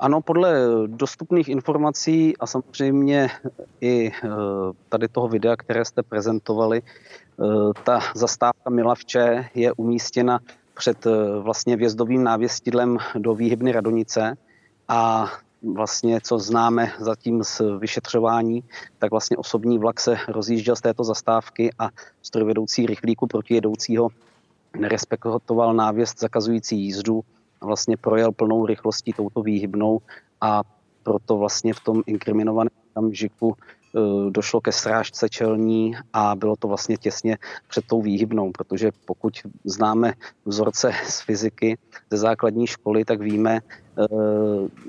Ano, podle dostupných informací a samozřejmě i tady toho videa, které jste prezentovali, ta zastávka Milavče je umístěna před vlastně vjezdovým návěstidlem do výhybny Radonice. A vlastně, co známe zatím z vyšetřování, tak vlastně osobní vlak se rozjížděl z této zastávky a strojvedoucí rychlíku protijedoucího nerespektoval návěst zakazující jízdu vlastně projel plnou rychlostí touto výhybnou a proto vlastně v tom inkriminovaném okamžiku e, došlo ke srážce čelní a bylo to vlastně těsně před tou výhybnou, protože pokud známe vzorce z fyziky ze základní školy, tak víme, e,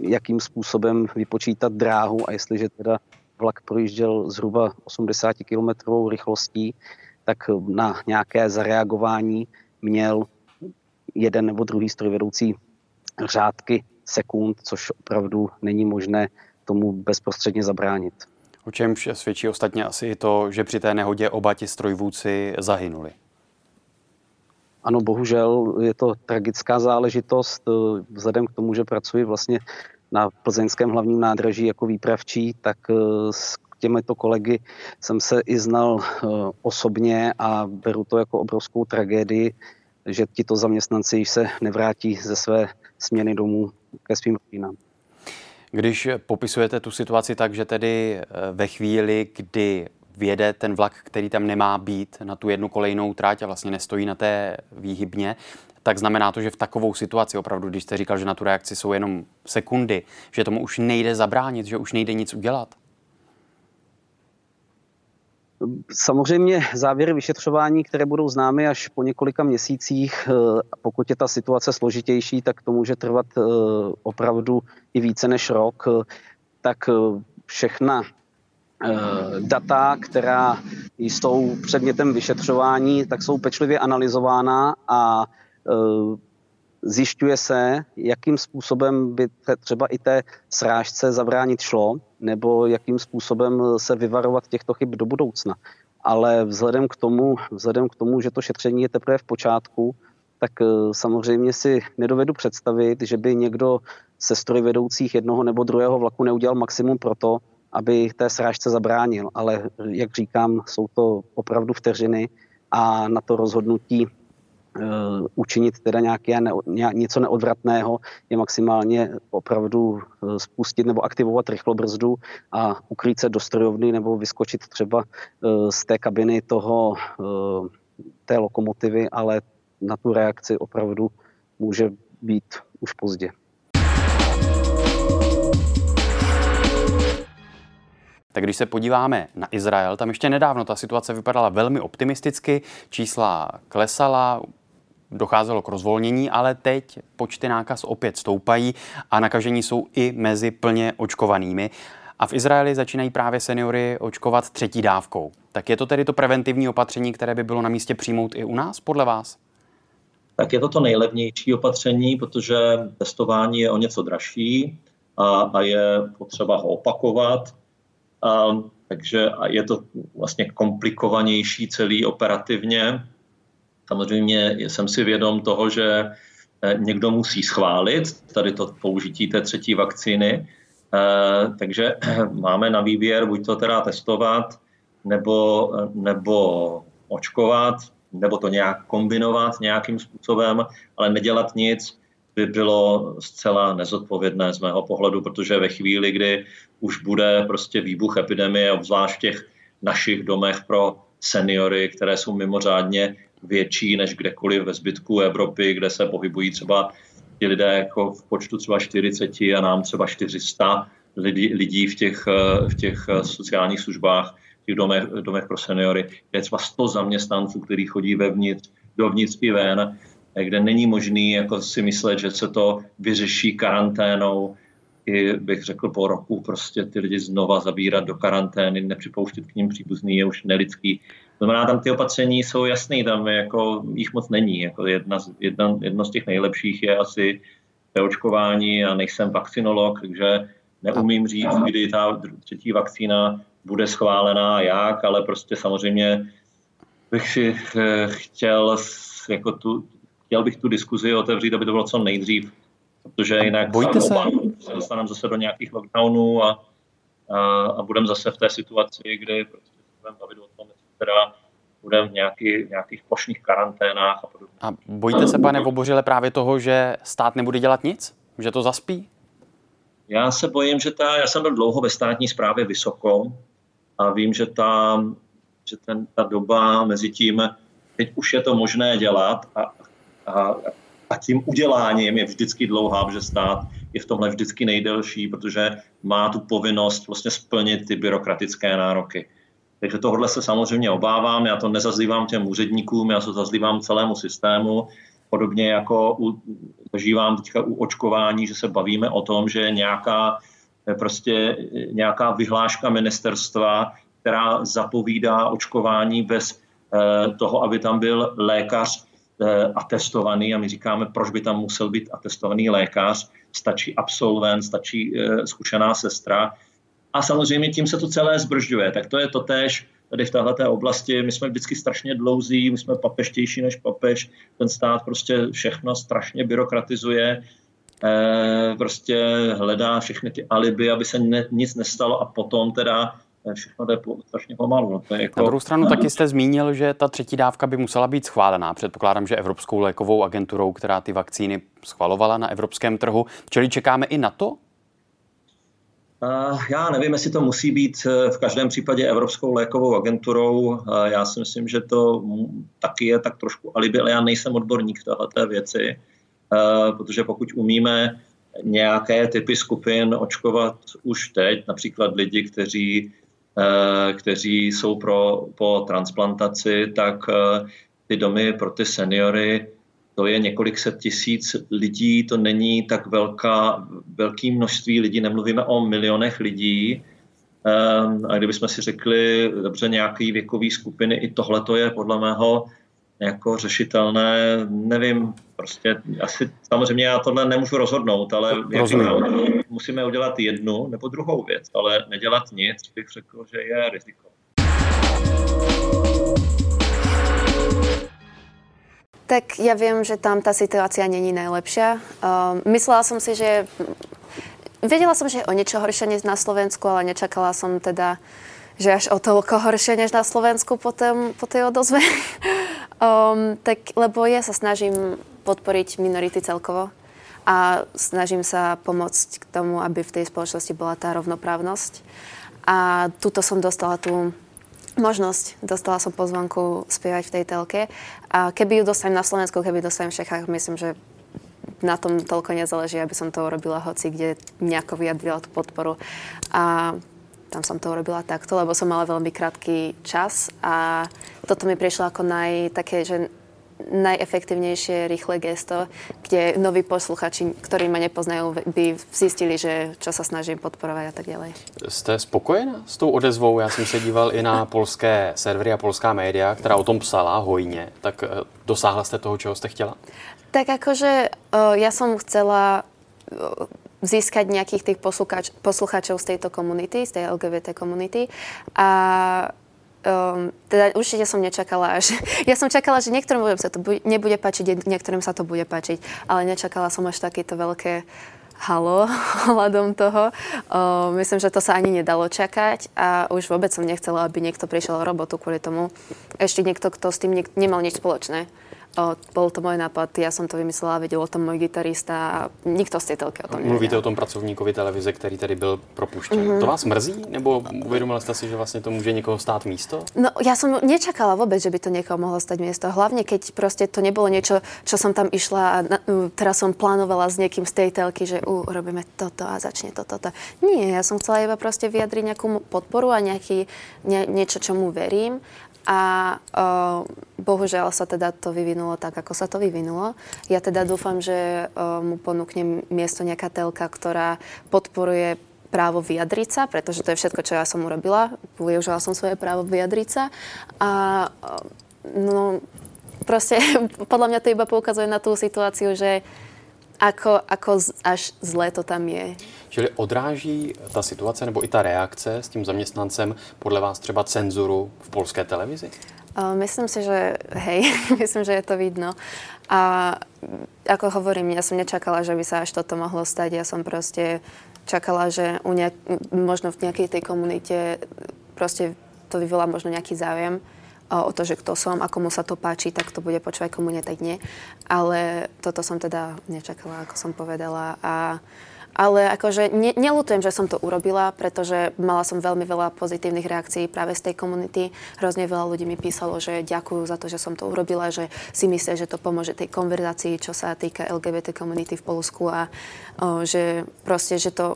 jakým způsobem vypočítat dráhu a jestliže teda vlak projížděl zhruba 80 km rychlostí, tak na nějaké zareagování měl jeden nebo druhý strojvedoucí řádky sekund, což opravdu není možné tomu bezprostředně zabránit. O čem svědčí ostatně asi i to, že při té nehodě oba ti strojvůdci zahynuli. Ano, bohužel je to tragická záležitost. Vzhledem k tomu, že pracuji vlastně na plzeňském hlavním nádraží jako výpravčí, tak eh, s těmito kolegy jsem se i znal eh, osobně a beru to jako obrovskou tragédii, že tito zaměstnanci již se nevrátí ze své směny domů ke svým rodinám. Když popisujete tu situaci tak, že tedy eh, ve chvíli, kdy vjede ten vlak, který tam nemá být na tu jednu kolejnou tráť a vlastně nestojí na té výhybně, tak znamená to, že v takovou situaci opravdu, když jste říkal, že na tu reakci jsou jenom sekundy, že tomu už nejde zabránit, že už nejde nic udělat? Samozřejmě závěry vyšetřování, které budou známy až po několika měsících, eh, pokud je ta situace složitější, tak to může trvat eh, opravdu i více než rok, eh, tak všechna data, která jsou předmětem vyšetřování, tak jsou pečlivě analyzována a zjišťuje se, jakým způsobem by třeba i té srážce zabránit šlo, nebo jakým způsobem se vyvarovat těchto chyb do budoucna. Ale vzhledem k tomu, vzhledem k tomu že to šetření je teprve v počátku, tak eh, samozřejmě si nedovedu představit, že by někdo se strojvedoucích jednoho nebo druhého vlaku neudělal maximum pro to, aby té srážce zabránil. Ale jak říkám, jsou to opravdu vteřiny a na to rozhodnutí učinit teda nějaké, ne, něco neodvratného, je maximálně opravdu eh, spustit nebo aktivovat rychlobrzdu a ukrýt se do strojovny nebo vyskočit třeba eh, z té kabiny toho, té lokomotivy, ale na tu reakci opravdu může být už pozdě. Tak když se podíváme na Izrael, tam ještě nedávno ta situace vypadala velmi optimisticky, čísla klesala, docházelo k rozvolnění, ale teď počty nákaz opět stoupají a nakažení jsou i mezi plně očkovanými. A v Izraeli začínají právě seniory očkovat třetí dávkou. Tak je to tedy to preventivní opatření, které by bylo na místě přijmout i u nás, podle vás? Tak je to to nejlevnější opatření, protože testování je o něco dražší a, a je potřeba ho opakovat. A, takže je to vlastně komplikovanější celý operativně. Samozřejmě jsem si vědom toho, že eh, někdo musí schválit tady to použití té třetí vakcíny, eh, takže máme na výběr buď to teda testovat, nebo, nebo očkovat, nebo to nějak kombinovat nějakým způsobem, ale nedělat nic by bylo zcela nezodpovědné z mého pohledu, protože ve chvíli, kdy už bude prostě výbuch epidemie, obzvlášť v těch našich domech pro seniory, které jsou mimořádně větší než kdekoliv ve zbytku Evropy, kde se pohybují třeba ti lidé jako v počtu třeba 40 a nám třeba 400 lidí, lidí v, těch, v těch sociálních službách, v těch domech, domech pro seniory, kde je třeba 100 zaměstnanců, kteří chodí vevnitř, dovnitř i ven, kde není možný jako si myslet, že se to vyřeší karanténou, i bych řekl po roku prostě ty lidi znova zabírat do karantény, nepřipouštět k ním příbuzný je už nelidský. To znamená, tam ty opatření jsou jasné, tam jako jich moc není. Jako jedna, jedna, jedno z těch nejlepších je asi očkování a nejsem vakcinolog, takže neumím říct, kdy ta třetí vakcína bude schválená jak, ale prostě samozřejmě bych si eh, chtěl jako tu, chtěl bych tu diskuzi otevřít, aby to bylo co nejdřív, protože jinak Bojíte se? se dostaneme zase do nějakých lockdownů a, a, a budeme zase v té situaci, kdy prostě budeme bavit o tom, teda budeme v nějaký, nějakých plošných karanténách a podobně. A bojíte se, pane Vobořile, právě toho, že stát nebude dělat nic? Že to zaspí? Já se bojím, že ta, já jsem byl dlouho ve státní správě vysoko a vím, že ta, že ten, ta doba mezi tím, teď už je to možné dělat a, a, a tím uděláním je vždycky dlouhá, protože stát je v tomhle vždycky nejdelší, protože má tu povinnost vlastně splnit ty byrokratické nároky. Takže tohle se samozřejmě obávám, já to nezazlívám těm úředníkům, já to zazlívám celému systému, podobně jako u, zažívám teďka u očkování, že se bavíme o tom, že nějaká prostě nějaká vyhláška ministerstva, která zapovídá očkování bez eh, toho, aby tam byl lékař eh, atestovaný a my říkáme, proč by tam musel být atestovaný lékař, stačí absolvent, stačí eh, zkušená sestra, a samozřejmě tím se to celé zbržďuje. Tak to je totéž tady v této oblasti. My jsme vždycky strašně dlouzí, my jsme papeštější než papež. Ten stát prostě všechno strašně byrokratizuje, eh, prostě hledá všechny ty aliby, aby se ne, nic nestalo a potom teda eh, všechno jde strašně pomalu. No to je jako... Na druhou stranu taky jste zmínil, že ta třetí dávka by musela být schválená. Předpokládám, že Evropskou lékovou agenturou, která ty vakcíny schvalovala na evropském trhu. Čili čekáme i na to? Já nevím, jestli to musí být eh, v každém případě Evropskou lékovou agenturou. Já si myslím, že to taky je tak trošku alibi, ale já nejsem odborník v této věci, eh, protože pokud umíme nějaké typy skupin očkovat už teď, například lidi, kteří, eh, kteří jsou pro, po transplantaci, tak ty domy pro ty seniory to je několik set tisíc lidí, to není tak velká, velké množství lidí, nemluvíme o milionech lidí. Ehm, a kdybychom si řekli, dobře, nějaký věkový skupiny, i tohle to je podle mého jako řešitelné, nevím, prostě asi samozřejmě já tohle nemůžu rozhodnout, ale jako, musíme udělat jednu nebo druhou věc, ale nedělat nic, bych řekl, že je riziko. Tak ja viem, že tam tá situácia není najlepšia. Uh, myslela som si, že... Vedela som, že je o niečo horšie než na Slovensku, ale nečakala som teda, že až o toľko horšie než na Slovensku po, tém, po tej odozve. um, tak, lebo ja sa snažím podporiť minority celkovo a snažím sa pomôcť k tomu, aby v tej spoločnosti bola tá rovnoprávnosť. A tuto som dostala tú možnosť. Dostala som pozvanku spievať v tej telke. A keby ju dostanem na Slovensku, keby dostanem v Čechách, myslím, že na tom toľko nezáleží, aby som to urobila hoci, kde nejako vyjadrila tú podporu. A tam som to urobila takto, lebo som mala veľmi krátky čas a toto mi prišlo ako naj, také, že najefektívnejšie rýchle gesto, kde noví posluchači, ktorí ma nepoznajú, by zjistili, že čo sa snažím podporovať a tak ďalej. Jste spokojená s tou odezvou? Já jsem se díval i na polské servery a polská média, která o tom psala hojně. Tak eh, dosáhla jste toho, čeho jste chtěla? Tak akože eh, ja som chcela eh, získať nejakých tých posluchač, posluchačov z tejto komunity, z tej LGBT komunity. A Um, teda určite som nečakala, že... Ja som čakala, že niektorým sa to bude, nebude páčiť, niektorým sa to bude páčiť, ale nečakala som až takéto veľké halo hľadom toho. Um, myslím, že to sa ani nedalo čakať a už vôbec som nechcela, aby niekto prišiel robotu kvôli tomu. Ešte niekto, kto s tým ne- nemal nič spoločné. O, bol to môj nápad, ja som to vymyslela, vedel o tom můj gitarista a nikto z té telky o tom Mluvíte o tom pracovníkovi televize, který tady byl propuštěn. Mm-hmm. To vás mrzí? Nebo uvědomila jste si, že vlastně to může někoho stát místo? No, ja som nečakala vôbec, že by to někoho mohlo stať miesto. Hlavne, keď prostě to nebolo niečo, čo som tam išla a na, teraz som plánovala s niekým z tej telky, že uh, robíme toto a začne toto. To. Nie, ja som chcela iba prostě vyjadriť nejakú podporu a nejaký, nie, niečo, čomu verím a uh, bohužiaľ sa teda to vyvinulo tak, ako sa to vyvinulo. Ja teda dúfam, že uh, mu ponúknem miesto nejaká telka, ktorá podporuje právo vyjadriť sa, pretože to je všetko, čo ja som urobila. Využila som svoje právo vyjadriť sa. A uh, no, proste podľa mňa to iba poukazuje na tú situáciu, že ako, ako až zlé to tam je. Čili odráží ta situace nebo i ta reakce s tím zaměstnancem podle vás třeba cenzuru v polské televizi? myslím si, že hej, myslím, že je to vidno. A ako hovorím, ja som nečakala, že by sa až toto mohlo stať. Ja som proste čakala, že u nejak, možno v nejakej tej komunite proste to vyvolá možno nejaký záujem o to, že kto som a komu sa to páči, tak to bude počúvať, komu nie, tak nie. Ale toto som teda nečakala, ako som povedala. A ale akože ne, nelutujem, že som to urobila, pretože mala som veľmi veľa pozitívnych reakcií práve z tej komunity. Hrozne veľa ľudí mi písalo, že ďakujú za to, že som to urobila, že si myslia, že to pomôže tej konverzácii, čo sa týka LGBT komunity v Polsku a o, že proste, že to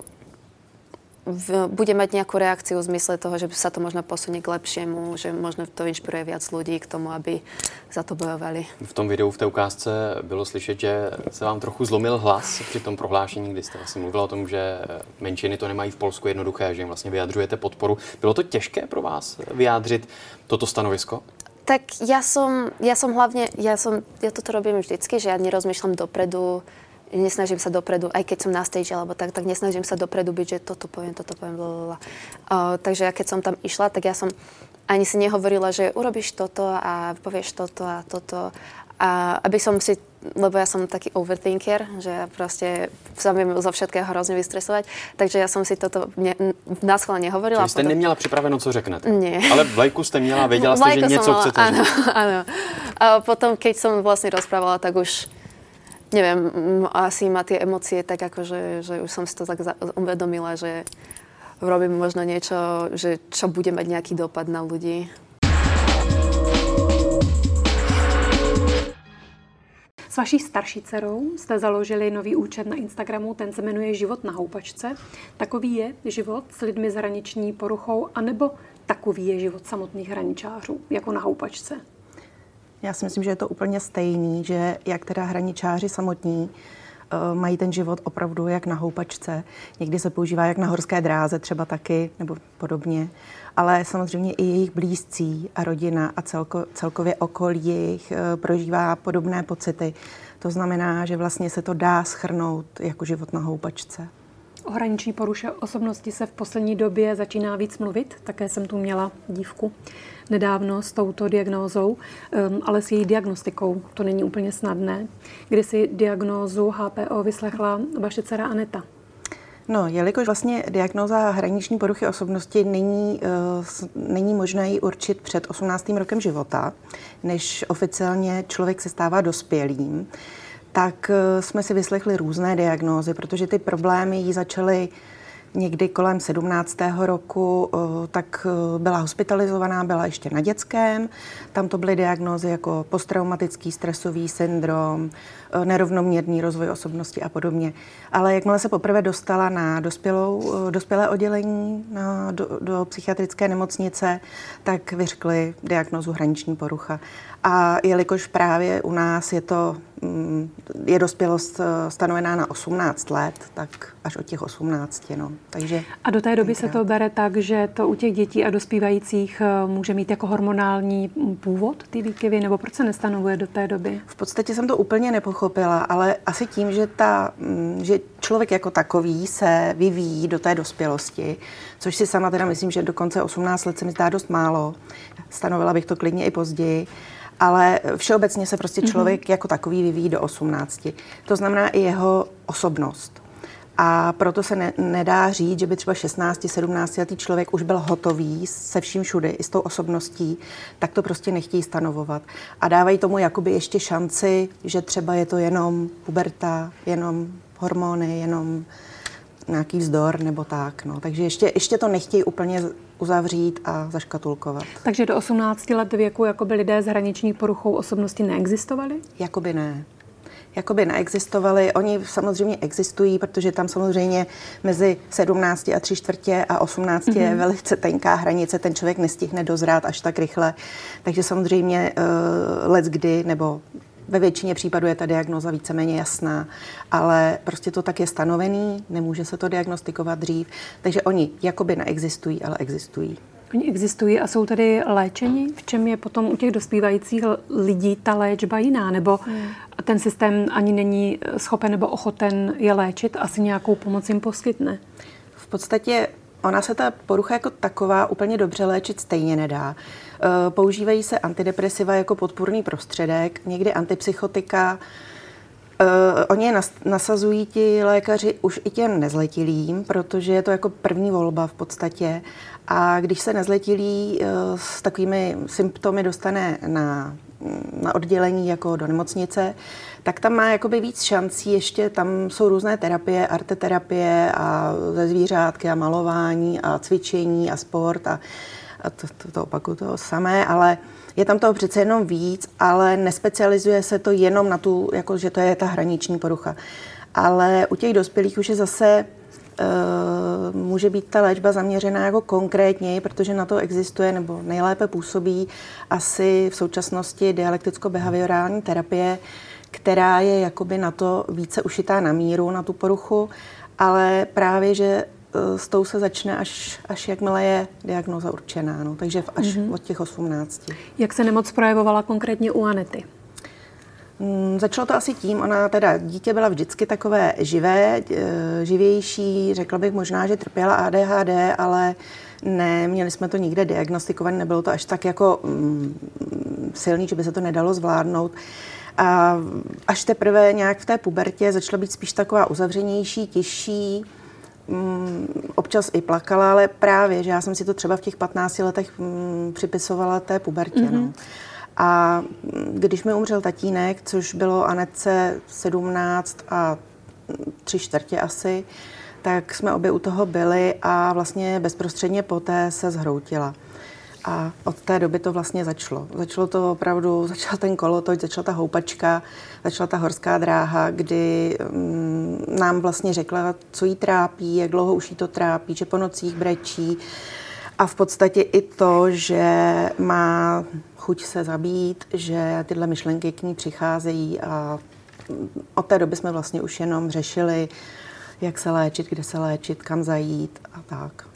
v, bude mať nejakú reakciu v zmysle toho, že sa to možno posunie k lepšiemu, že možno to inšpiruje viac ľudí k tomu, aby za to bojovali. V tom videu, v té ukázce bylo slyšet, že se vám trochu zlomil hlas při tom prohlášení, kdy jste vlastně mluvila o tom, že menšiny to nemají v Polsku jednoduché, že jim vlastně vyjadřujete podporu. Bylo to těžké pro vás vyjádřit toto stanovisko? Tak ja som, ja som hlavne, ja, som, ja toto robím vždycky, že ja nerozmýšľam dopredu, nesnažím sa dopredu, aj keď som na stage alebo tak, tak nesnažím sa dopredu byť, že toto poviem, toto poviem, blablabla. Uh, takže ja keď som tam išla, tak ja som ani si nehovorila, že urobíš toto a povieš toto a toto. A aby som si, lebo ja som taký overthinker, že ja proste sa viem zo všetkého hrozne vystresovať, takže ja som si toto ne, na schvál nehovorila. Čiže jste potom... neměla připraveno, co řeknete? Nie. Ale vlajku jste měla, věděla jste, že něco mala, chcete áno, áno. A potom, keď som vlastne rozprávala, tak už neviem, asi ma tie emócie tak akože, že už som si to tak uvedomila, že robím možno niečo, že čo bude mať nejaký dopad na ľudí. S vaší starší dcerou jste založili nový účet na Instagramu, ten se jmenuje Život na houpačce. Takový je život s lidmi s hraniční poruchou, anebo takový je život samotných hraničářů, jako na houpačce? Já si myslím, že je to úplně stejný, že jak teda hraničáři samotní uh, mají ten život opravdu jak na houpačce. Někdy se používá jak na horské dráze třeba taky, nebo podobně. Ale samozřejmě i jejich blízcí a rodina a celko, celkově okolí jejich uh, prožívá podobné pocity. To znamená, že vlastně se to dá schrnout jako život na houpačce. Hraniční poruše osobnosti se v poslední době začíná víc mluvit. Také jsem tu měla dívku nedávno s touto diagnózou, um, ale s její diagnostikou to není úplně snadné. Kdy si diagnózu HPO vyslechla vaše dcera Aneta? No, jelikož vlastně diagnóza hraniční poruchy osobnosti není, uh, není možné ji určit před 18. rokem života, než oficiálně člověk se stává dospělým, tak uh, jsme si vyslechli různé diagnózy, protože ty problémy jí začaly někdy kolem 17. roku, eh, tak eh, byla hospitalizovaná, byla ještě na dětském. Tam to byly diagnózy jako posttraumatický stresový syndrom, eh, nerovnoměrný rozvoj osobnosti a podobně. Ale jakmile se poprvé dostala na dospělou, dospělé oddělení na, do, do psychiatrické nemocnice, tak vyřkli diagnózu hraniční porucha. A jelikož právě u nás je to mm, je dospělost eh, stanovená na 18 let, tak až od těch 18. No. Takže a do té doby tenkrát. se to bere tak, že to u těch dětí a dospívajících eh, může mít jako hormonální původ ty výkyvy, nebo proč se nestanovuje do té doby? V podstatě jsem to úplně nepochopila, ale asi tím, že, ta, mm, že člověk jako takový se vyvíjí do té dospělosti, což si sama teda myslím, že do konce 18 let se mi zdá dost málo. Stanovila bych to klidně i později ale všeobecně se prostě mhm. člověk mm-hmm. jako takový vyvíjí do 18. To znamená i jeho osobnost. A proto se ne, nedá říct, že by třeba 16, 17 letý člověk už byl hotový se vším všude, i s tou osobností, tak to prostě nechtějí stanovovat. A dávají tomu jakoby ještě šanci, že třeba je to jenom puberta, jenom hormony, jenom nějaký vzdor nebo tak. No. Takže ještě, ještě to nechtějí úplně uzavřít a zaškatulkovat. Takže do 18 let věku jako by lidé s hraniční poruchou osobnosti neexistovali? Jakoby ne. Jakoby neexistovali. Oni samozřejmě existují, protože tam samozřejmě mezi 17 a 3 čtvrtě a 18 mm-hmm. je mhm. velice tenká hranice, ten člověk nestihne dozrát až tak rychle. Takže samozřejmě uh, let kdy, nebo ve většině případů je ta diagnoza víceméně jasná, ale prostě to tak je stanovený, nemůže se to diagnostikovat dřív, takže oni jakoby neexistují, ale existují. Oni existují a jsou tedy léčeni? V čem je potom u těch dospívajících lidí ta léčba jiná? Nebo hmm. ten systém ani není schopen nebo ochoten je léčit, asi nějakou pomoc jim poskytne? V podstatě Ona se ta porucha jako taková úplně dobře léčit stejně nedá. Používají se antidepresiva jako podpůrný prostředek, někdy antipsychotika. Oni je nasazují ti lékaři už i těm nezletilým, protože je to jako první volba v podstatě. A když se nezletilý s takovými symptomy dostane na, na oddělení jako do nemocnice, tak tam má jakoby víc šancí, ještě tam jsou různé terapie, arteterapie a ze zvířátky a malování a cvičení a sport a to, to, to opakuju to samé, ale je tam toho přece jenom víc, ale nespecializuje se to jenom na tu, jako že to je ta hraniční porucha. Ale u těch dospělých už je zase Uh, může být ta léčba zaměřená jako konkrétněji, protože na to existuje nebo nejlépe působí asi v současnosti dialekticko-behaviorální terapie, která je jakoby na to více ušitá na míru, na tu poruchu, ale právě, že s tou se začne až, až jakmile je diagnoza určená, no, takže až mm-hmm. od těch 18. Jak se nemoc projevovala konkrétně u Anety? Hmm, začalo to asi tím, ona teda, dítě byla vždycky takové živé, e, živější, řekla bych možná, že trpěla ADHD, ale ne, měli jsme to nikde diagnostikované, nebylo to až tak jako mm, silný, že by se to nedalo zvládnout. A až teprve nějak v té pubertě začala být spíš taková uzavřenější, těžší, mm, občas i plakala, ale právě, že já jsem si to třeba v těch 15 letech mm, připisovala té pubertě. Mm-hmm. No. Mhm. A když mi umřel tatínek, což bylo Anetce 17 a tři čtvrtě asi, tak jsme obě u toho byli a vlastně bezprostředně poté se zhroutila. A od té doby to vlastně začalo. Začalo to opravdu, začal ten kolotoč, začala ta houpačka, začala ta horská dráha, kdy um, nám vlastně řekla, co jí trápí, jak dlouho už jí to trápí, že po nocích brečí. A v podstatě i to, že má chuť se zabít, že tyhle myšlenky k ní přicházejí a od té doby jsme vlastně už jenom řešili, jak se léčit, kde se léčit, kam zajít a tak.